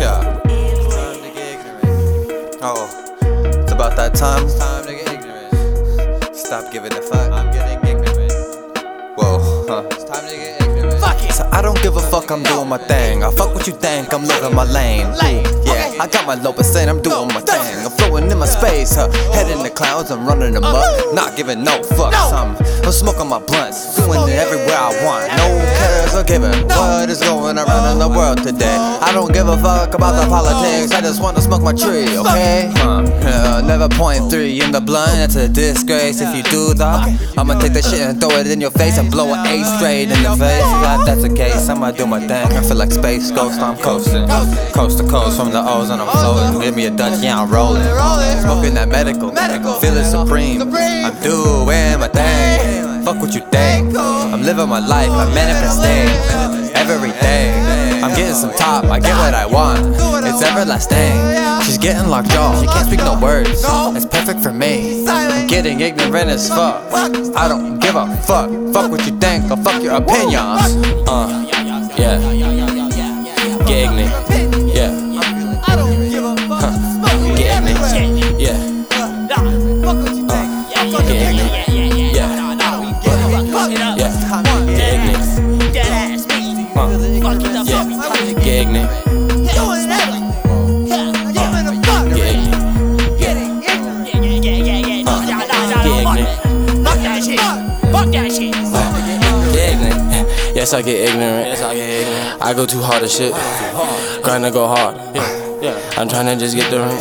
Yeah. Oh, it's about that time. It's time to get ignorant. Stop giving a fuck. I'm getting ignorant. Whoa, huh. It's time to get ignorant. Fuck it. So I don't give a fuck, I'm doing my thing. I fuck what you think, I'm living my lane. I got my low percent, I'm doing my thing. I'm floating in my space, huh? Head in the clouds, I'm running them up. Uh-huh. Not giving no fucks. I'm, I'm smoking my blunts, doing it everywhere I want. No cares or giving. What is going around in the world today? I don't give a fuck about the politics, I just wanna smoke my tree, okay? Never point three in the blunt, it's a disgrace if you do that. I'ma take that shit and throw it in your face and blow an A straight in the face. If that's the case, I'ma do my thing. I feel like space ghost, I'm coasting. Coast to coast from the O's and I'm floating. Give me a Dutch, yeah, I'm rolling. Smoking that medical, feeling supreme. I'm doing my thing. Fuck what you think. I'm living my life, I'm manifesting everything. I'm getting some top, I get what I want. It's everlasting. She's getting locked jaw, she can't speak no words. It's perfect for me. I'm getting ignorant as fuck. I don't give a fuck. Fuck what you think, or fuck your opinions. Uh, yeah. Yes, I get ignorant. Yes, I get ignorant. I go too hard at shit. Gonna go hard. I'm tryna just get the ring.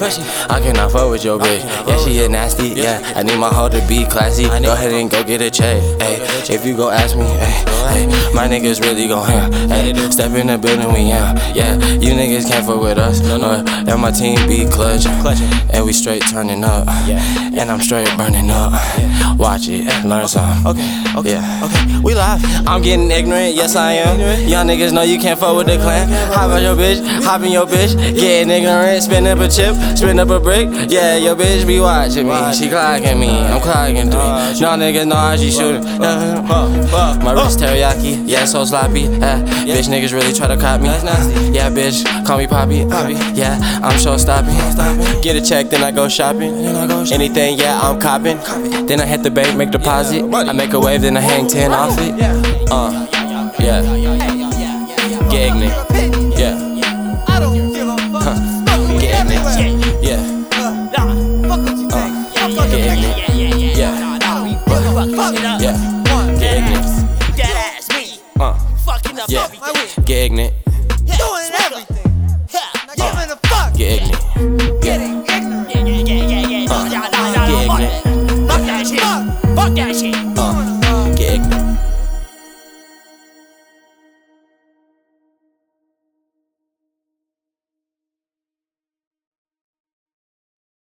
I cannot fuck with your bitch. Yeah, she get nasty. Yeah, I need my hoe to be classy. Go ahead and go get a check. Hey, if you go ask me, hey, my niggas really gon' hear. Hey, step in the building, we yeah, yeah. You niggas can't fuck with us. No, no, uh, and my team be clutch, and we straight turning up. And I'm straight burning up. Watch it, learn some. Okay, okay, Yeah. okay. We live. I'm getting ignorant, yes I am. Young niggas know you can't fuck with the clan. Hop on your bitch, hop in your bitch. Getting ignorant, spin up a chip, spin up a brick. Yeah, your bitch be watching me. She clocking me, I'm clocking three. Y'all niggas know how she shooting. Yeah. My wrist teriyaki, yeah, so sloppy. Yeah. Bitch niggas really try to cop me. Yeah, bitch, call me Poppy. Yeah, I'm show stopping. Get a check, then I go shopping. Anything, yeah, I'm copping. Then I hit the bank, make deposit. I make a wave, then I hang 10 off it. Uh, yeah. Get ignorant. Yeah. Get